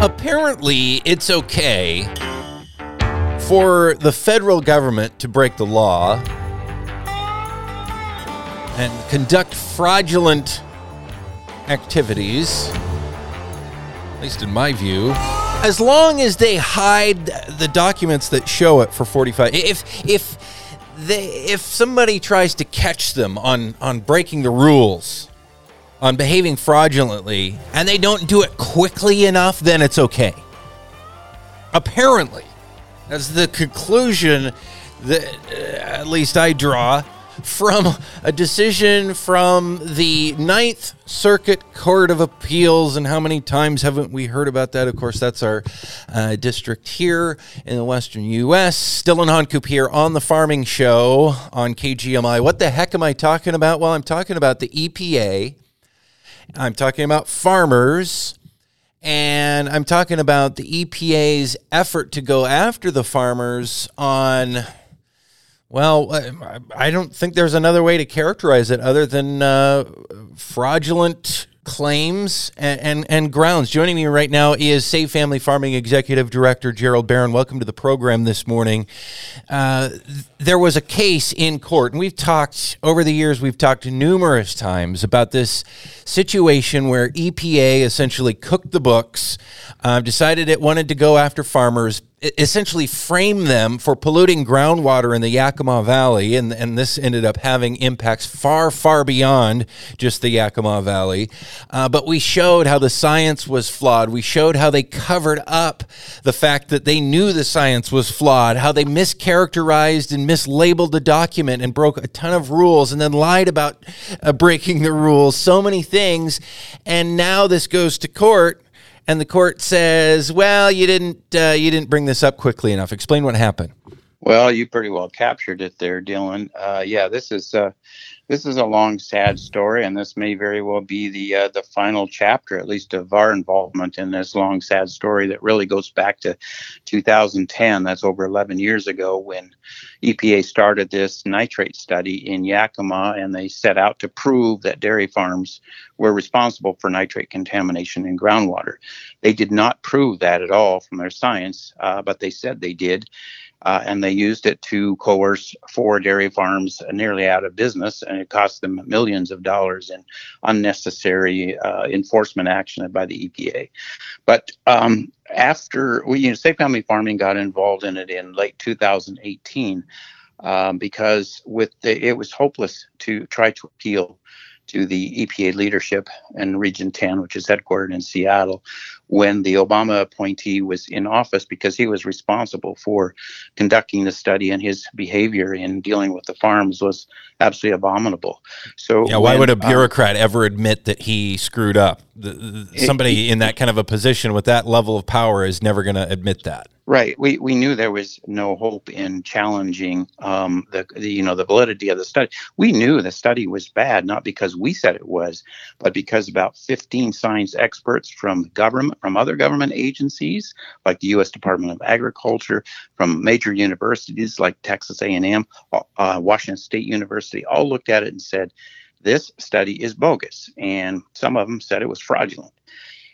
Apparently, it's okay for the federal government to break the law and conduct fraudulent activities, at least in my view, as long as they hide the documents that show it for 45 if if they if somebody tries to catch them on on breaking the rules on behaving fraudulently and they don't do it quickly enough then it's okay apparently that's the conclusion that uh, at least I draw from a decision from the Ninth Circuit Court of Appeals. And how many times haven't we heard about that? Of course, that's our uh, district here in the Western U.S. Still Dillon Honcoop here on the Farming Show on KGMI. What the heck am I talking about? Well, I'm talking about the EPA. I'm talking about farmers. And I'm talking about the EPA's effort to go after the farmers on well, I don't think there's another way to characterize it other than uh, fraudulent claims and, and, and, grounds. Joining me right now is Save Family Farming Executive Director Gerald Baron. Welcome to the program this morning. Uh, there was a case in court, and we've talked over the years, we've talked numerous times about this situation where EPA essentially cooked the books, uh, decided it wanted to go after farmers, essentially frame them for polluting groundwater in the Yakima Valley, and, and this ended up having impacts far, far beyond just the Yakima Valley. Uh, but we showed how the science was flawed. We showed how they covered up the fact that they knew the science was flawed, how they mischaracterized and mislabeled the document and broke a ton of rules, and then lied about uh, breaking the rules. So many things, and now this goes to court and the court says, "Well, you didn't uh, you didn't bring this up quickly enough." Explain what happened. Well, you pretty well captured it there, Dillon. Uh, yeah, this is uh, this is a long, sad story, and this may very well be the uh, the final chapter, at least of our involvement in this long, sad story that really goes back to 2010. That's over 11 years ago when EPA started this nitrate study in Yakima, and they set out to prove that dairy farms were responsible for nitrate contamination in groundwater. They did not prove that at all from their science, uh, but they said they did uh, and they used it to coerce four dairy farms nearly out of business, and it cost them millions of dollars in unnecessary uh, enforcement action by the EPA. But um, after we, you know, Save Family Farming got involved in it in late 2018 um, because with the, it was hopeless to try to appeal to the EPA leadership in Region 10, which is headquartered in Seattle, when the Obama appointee was in office because he was responsible for conducting the study and his behavior in dealing with the farms was absolutely abominable. So, yeah, why when, would a um, bureaucrat um, ever admit that he screwed up? The, the, somebody it, in that kind of a position with that level of power is never going to admit that. Right. We we knew there was no hope in challenging um, the, the, you know the validity of the study. We knew the study was bad, not because we said it was, but because about 15 science experts from government, from other government agencies like the U.S. Department of Agriculture, from major universities like Texas A&M, uh, Washington State University, all looked at it and said this study is bogus, and some of them said it was fraudulent.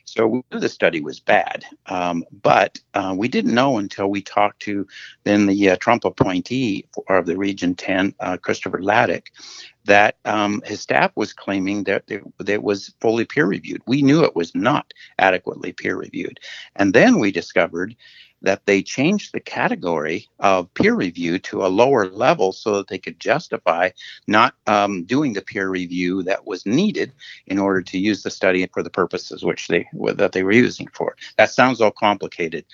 So we knew the study was bad, um, but uh, we didn't know until we talked to then the uh, Trump appointee of the Region 10, uh, Christopher Hladick, that um, his staff was claiming that it, was fully peer reviewed. We knew it was not adequately peer reviewed. And then we discovered that they changed the category of peer review to a lower level so that they could justify not um, doing the peer review that was needed in order to use the study for the purposes which they that they were using for. That sounds all complicated,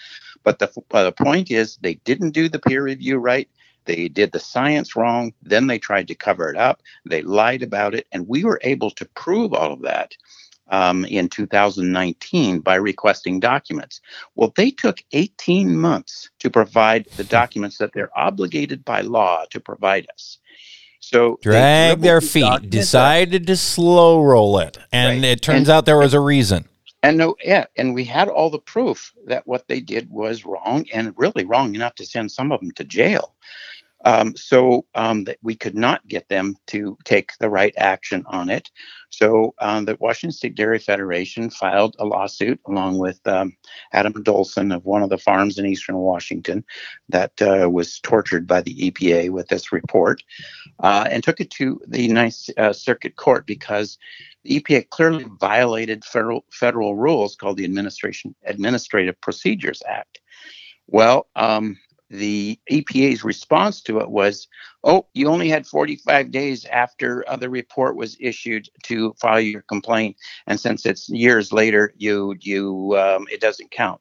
but the uh, the point is they didn't do the peer review right. They did the science wrong. Then they tried to cover it up. They lied about it, and we were able to prove all of that um, in 2019 by requesting documents. Well, they took 18 months to provide the documents that they're obligated by law to provide us. So drag their feet, decided to slow roll it, and right. it turns and, out there was a reason. And no, yeah, and we had all the proof that what they did was wrong, and really wrong enough to send some of them to jail. Um, so um, that we could not get them to take the right action on it. So um, the Washington State Dairy Federation filed a lawsuit along with um, Adam Dolsen of one of the farms in eastern Washington that uh, was tortured by the EPA with this report, uh, and took it to the Ninth uh, Circuit Court because the EPA clearly violated federal federal rules called the Administration Administrative Procedures Act. Well, um, the EPA's response to it was, "Oh, you only had 45 days after the report was issued to file your complaint, and since it's years later, you you um, it doesn't count."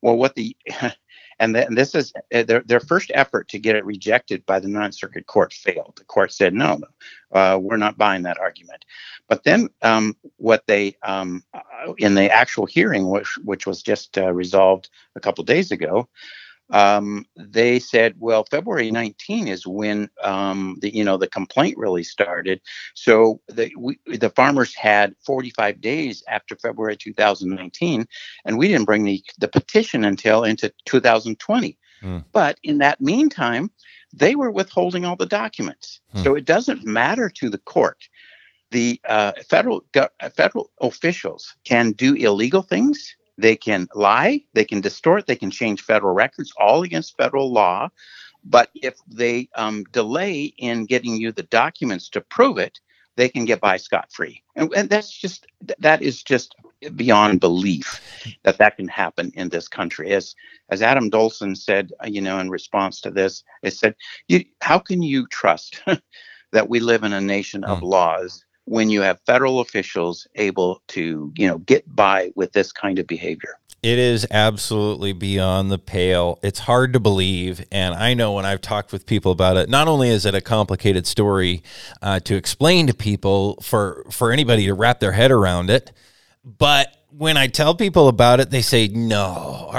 Well, what the and, and this is uh, their, their first effort to get it rejected by the Ninth Circuit Court failed. The court said, "No, no, uh, we're not buying that argument." But then, um, what they um, uh, in the actual hearing, which which was just uh, resolved a couple days ago um, they said, well, February 19 is when um, the you know the complaint really started. So the we, the farmers had 45 days after February 2019, and we didn't bring the the petition until into 2020. Mm. But in that meantime, they were withholding all the documents. Mm. So it doesn't matter to the court. The uh, federal federal officials can do illegal things they can lie, they can distort, they can change federal records, all against federal law. But if they um, delay in getting you the documents to prove it, they can get by scot free. And, and that's just that is just beyond belief that that can happen in this country. As as Adam Dolsen said, uh, you know, in response to this, it said, you, "How can you trust that we live in a nation of mm. laws when you have federal officials able to, you know, get by with this kind of behavior. It is absolutely beyond the pale. It's hard to believe. And I know when I've talked with people about it, not only is it a complicated story uh, to explain to people for, for anybody to wrap their head around it, but when I tell people about it, they say, no.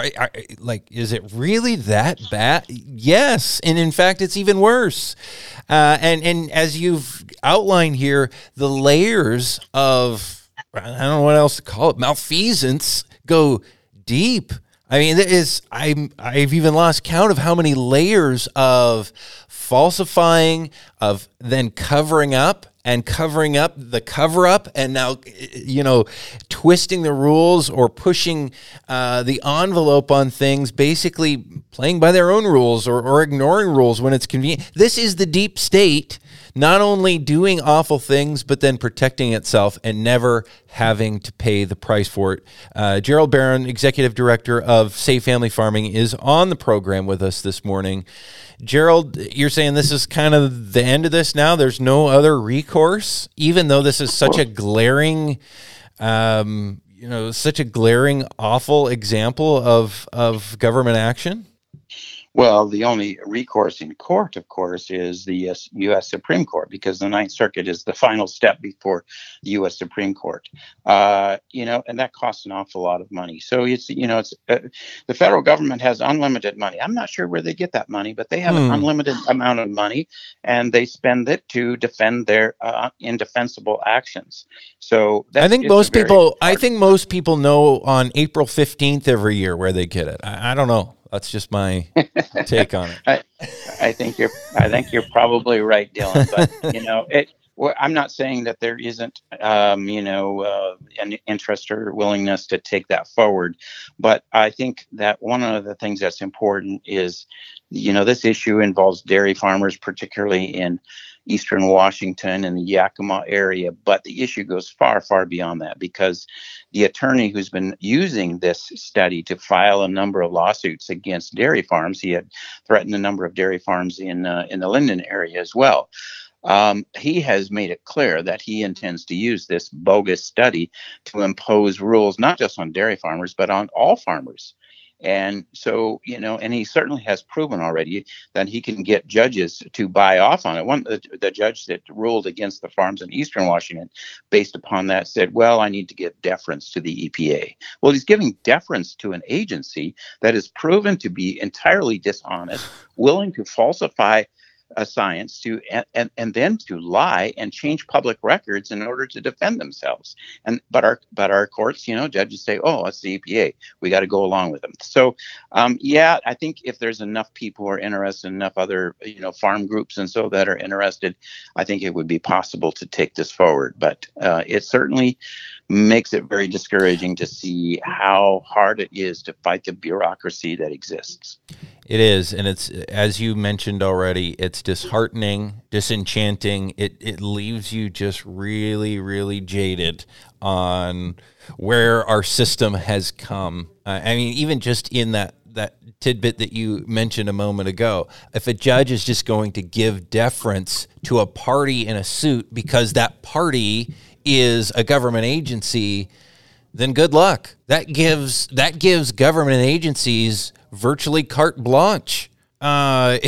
Like, is it really that bad? Yes. And in fact, it's even worse. Uh, and, and as you've outlined here, the layers of, I don't know what else to call it, malfeasance go deep. I mean, there is I'm I've even lost count of how many layers of falsifying, of then covering up and covering up the cover up and now you know twisting the rules or pushing uh, the envelope on things basically playing by their own rules or, or ignoring rules when it's convenient. This is the deep state not only doing awful things, but then protecting itself and never having to pay the price for it. Uh, Gerald Baron, Executive Director of Save Family Farming, is on the program with us this morning. Gerald, you're saying this is kind of the end of this now? There's no other recourse, even though this is such a glaring. Um, you know, such a glaring, awful example of of government action. Well, the only recourse in court, of course, is the US, U.S. Supreme Court because the Ninth Circuit is the final step before the U.S. Supreme Court. Uh, you know, and that costs an awful lot of money. So it's you know, it's uh, the federal government has unlimited money. I'm not sure where they get that money, but they have hmm. an unlimited amount of money, and they spend it to defend their uh, indefensible actions. So I think most people, I think most people know on April 15th every year where they get it. I, I don't know. That's just my take on it. I, I think you're I think you're probably right, Dylan. But you know, it. Well, I'm not saying that there isn't, um, you know, uh, an interest or willingness to take that forward, but I think that one of the things that's important is, you know, this issue involves dairy farmers, particularly in eastern Washington and the Yakima area. But the issue goes far, far beyond that because the attorney who's been using this study to file a number of lawsuits against dairy farms, he had threatened a number of dairy farms in uh, in the Lynden area as well. Um, he has made it clear that he intends to use this bogus study to impose rules not just on dairy farmers but on all farmers and so, you know, and he certainly has proven already that he can get judges to buy off on it. One, the, the judge that ruled against the farms in Eastern Washington, based upon that, said, well, I need to give deference to the EPA. Well, he's giving deference to an agency that is proven to be entirely dishonest, willing to falsify uh, science to and, and then to lie and change public records in order to defend themselves. And but our but our courts, you know, judges say, oh, it's the EPA. We got to go along with them. So um, yeah, I think if there's enough people who are interested, enough other you know farm groups and so that are interested, I think it would be possible to take this forward. But uh, it certainly makes it very discouraging to see how hard it is to fight the bureaucracy that exists. It is, and it's as you mentioned already. It's disheartening, disenchanting. It it leaves you just really, really jaded on where our system has come. Uh, I mean, even just in that that tidbit that you mentioned a moment ago. If a judge is just going to give deference to a party in a suit because that party is a government agency, then good luck. That gives that gives government agencies virtually carte blanche. Uh,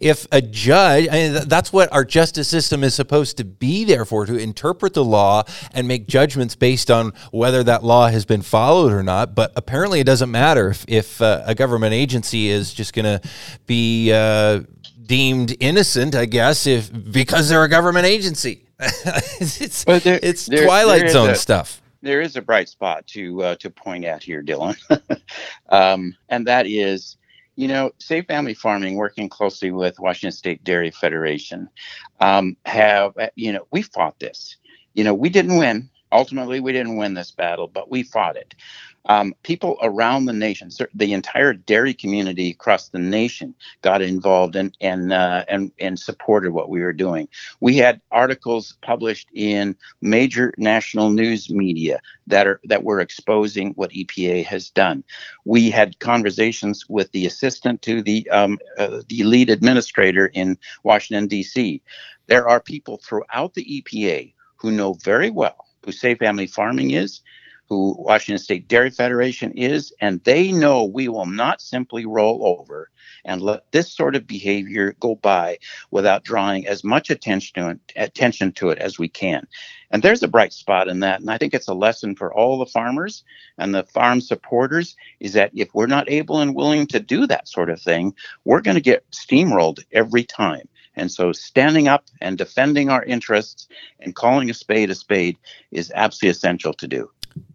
if a judge, I mean, that's what our justice system is supposed to be there for to interpret the law and make judgments based on whether that law has been followed or not. But apparently, it doesn't matter if, if uh, a government agency is just going to be uh, deemed innocent, I guess, if because they're a government agency. it's there, it's there, Twilight there Zone a, stuff. There is a bright spot to uh, to point out here, Dillon, um, and that is, you know, Save Family Farming, working closely with Washington State Dairy Federation, um, have you know we fought this. You know, we didn't win. Ultimately, we didn't win this battle, but we fought it um, people around the nation, the entire dairy community across the nation, got involved and and uh, and and supported what we were doing. We had articles published in major national news media that are that were exposing what EPA has done. We had conversations with the assistant to the um, uh, the lead administrator in Washington D.C. There are people throughout the EPA who know very well who safe family farming is who Washington State Dairy Federation is, and they know we will not simply roll over and let this sort of behavior go by without drawing as much attention to it, attention to it as we can. And there's a bright spot in that, and I think it's a lesson for all the farmers and the farm supporters is that if we're not able and willing to do that sort of thing, we're going to get steamrolled every time. And so standing up and defending our interests and calling a spade a spade is absolutely essential to do.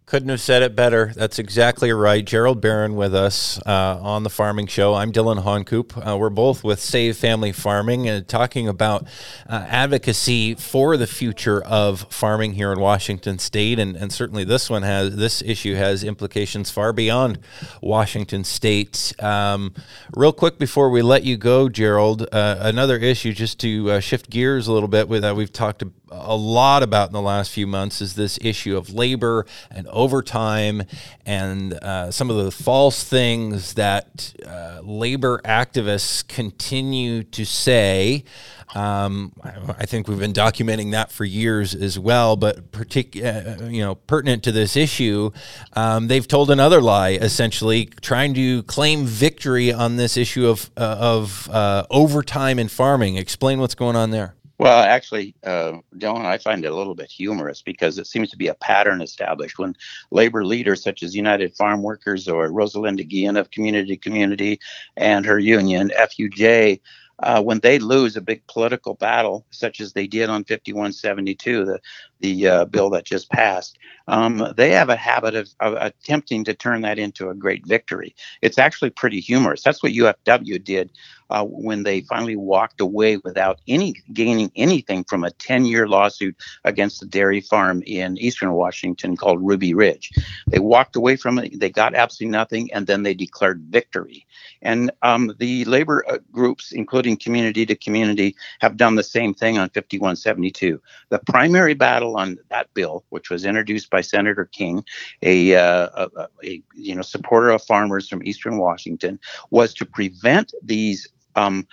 Couldn't have said it better. That's exactly right. Gerald Baron with us uh, on the Farming Show. I'm Dillon Honcoop. Uh, we're both with Save Family Farming and talking about uh, advocacy for the future of farming here in Washington State, and, and certainly this one has this issue has implications far beyond Washington State. Um, real quick before we let you go, Gerald, uh, another issue just to uh, shift gears a little bit with that we've talked a lot about in the last few months is this issue of labor and overtime and uh, some of the false things that uh, labor activists continue to say. Um, I think we've been documenting that for years as well, but partic- uh, you know, pertinent to this issue, um, they've told another lie, essentially trying to claim victory on this issue of uh, of uh, overtime in farming. Explain what's going on there. Well, actually, uh, Dillon, I find it a little bit humorous because it seems to be a pattern established when labor leaders such as United Farm Workers or Rosalinda Guillen of Community Community and her union, FUJ, uh, when they lose a big political battle, such as they did on 5172, the the uh, bill that just passed, um, they have a habit of, of, attempting to turn that into a great victory. It's actually pretty humorous. That's what UFW did uh, when they finally walked away without any gaining anything from a 10-year lawsuit against the dairy farm in eastern Washington called Ruby Ridge. They walked away from it. They got absolutely nothing, and then they declared victory. And um, the labor uh, groups, including Community to Community, have done the same thing on 5172. The primary battle on that bill, which was introduced by Senator King, a, uh, a, a you know supporter of farmers from Eastern Washington, was to prevent these um,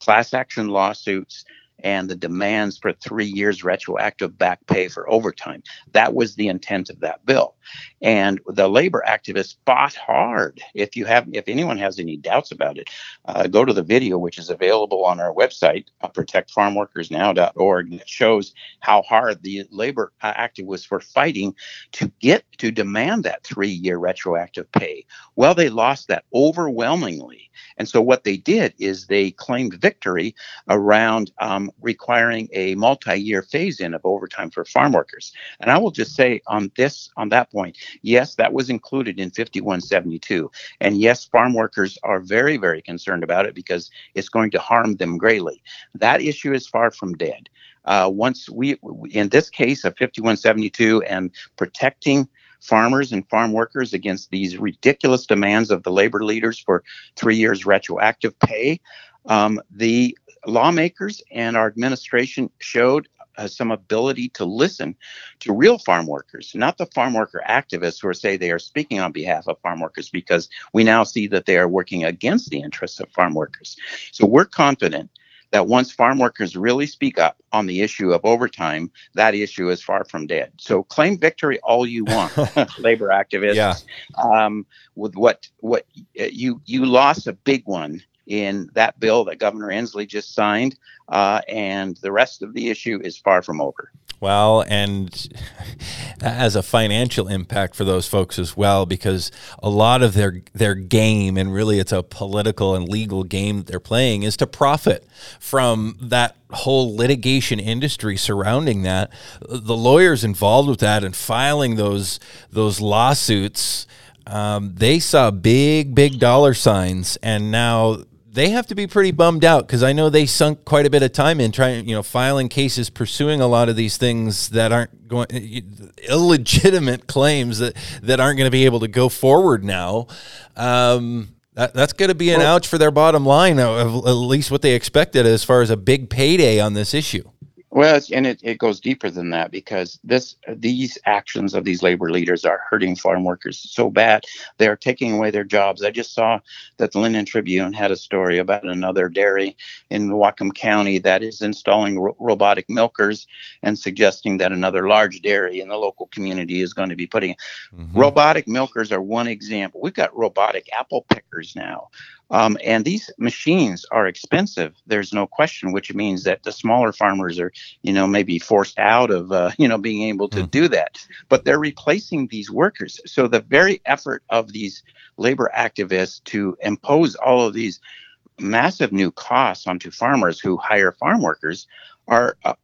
class action lawsuits and the demands for three years retroactive back pay for overtime. That was the intent of that bill. And the labor activists fought hard. If you have, if anyone has any doubts about it, uh, go to the video which is available on our website, uh, protectfarmworkersnow.org, that shows how hard the labor uh, activists were fighting to get to demand that three-year retroactive pay. Well, they lost that overwhelmingly, and so what they did is they claimed victory around um, requiring a multi-year phase-in of overtime for farm workers. And I will just say on this, on that point, yes, that was included in 5172, and yes, farm workers are very, very concerned about it because it's going to harm them greatly. That issue is far from dead. Uh, once we, in this case of 5172 and protecting farmers and farm workers against these ridiculous demands of the labor leaders for three years retroactive pay, um, the lawmakers and our administration showed uh, some ability to listen to real farm workers, not the farm worker activists who are say they are speaking on behalf of farm workers, because we now see that they are working against the interests of farm workers. So we're confident that once farm workers really speak up on the issue of overtime, that issue is far from dead. So claim victory all you want, labor activists. Yeah. Um, with what what you you lost a big one in that bill that Governor Inslee just signed, uh, and the rest of the issue is far from over. Well, and that has a financial impact for those folks as well, because a lot of their their game, and really it's a political and legal game that they're playing, is to profit from that whole litigation industry surrounding that. The lawyers involved with that and filing those those lawsuits. Um, they saw big, big dollar signs, and now they have to be pretty bummed out because I know they sunk quite a bit of time in trying, you know, filing cases, pursuing a lot of these things that aren't going illegitimate claims that that aren't going to be able to go forward now. Um, that, that's going to be an ouch for their bottom line, of at least what they expected as far as a big payday on this issue. Well, and it, it goes deeper than that because this these actions of these labor leaders are hurting farm workers so bad. They are taking away their jobs. I just saw that the Lynden Tribune had a story about another dairy in Whatcom County that is installing ro- robotic milkers and suggesting that another large dairy in the local community is going to be putting. Mm-hmm. Robotic milkers are one example. We've got robotic apple pickers now. Um, and these machines are expensive. There's no question, which means that the smaller farmers are, you know, maybe forced out of, uh, you know, being able to mm. do that. But they're replacing these workers. So the very effort of these labor activists to impose all of these massive new costs onto farmers who hire farm workers are uh,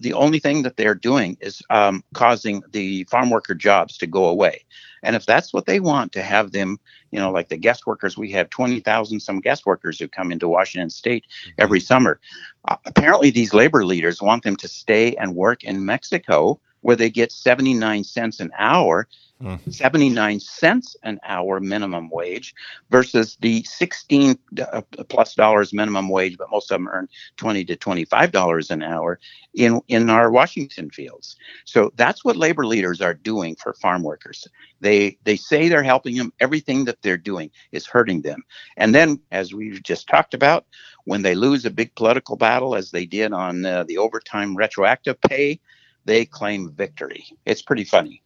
the only thing that they're doing is um, causing the farm worker jobs to go away. And if that's what they want to have them, you know, like the guest workers, we have 20,000 some guest workers who come into Washington state mm-hmm. every summer. Uh, apparently, these labor leaders want them to stay and work in Mexico where they get 79 cents an hour mm. 79 cents an hour minimum wage versus the 16 uh, plus dollars minimum wage, but most of them earn 20 to 25 dollars an hour in in our Washington fields. So that's what labor leaders are doing for farm workers. They they say they're helping them. Everything that they're doing is hurting them. And then, as we've just talked about, when they lose a big political battle, as they did on uh, the overtime retroactive pay, they claim victory. It's pretty funny.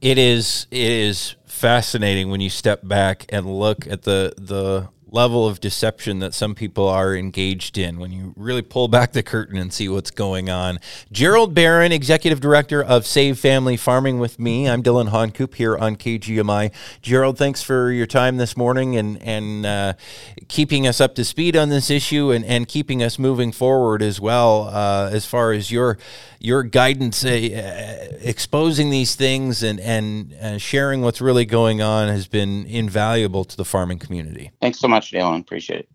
It is it is fascinating when you step back and look at the the level of deception that some people are engaged in when you really pull back the curtain and see what's going on. Gerald Baron, Executive Director of Save Family Farming with me. I'm Dillon Honcoop here on KGMI. Gerald, thanks for your time this morning and, and uh, keeping us up to speed on this issue and, and keeping us moving forward as well uh, as far as your your guidance uh, exposing these things and, and uh, sharing what's really going on has been invaluable to the farming community. Thanks so much much, Dillon. Appreciate it.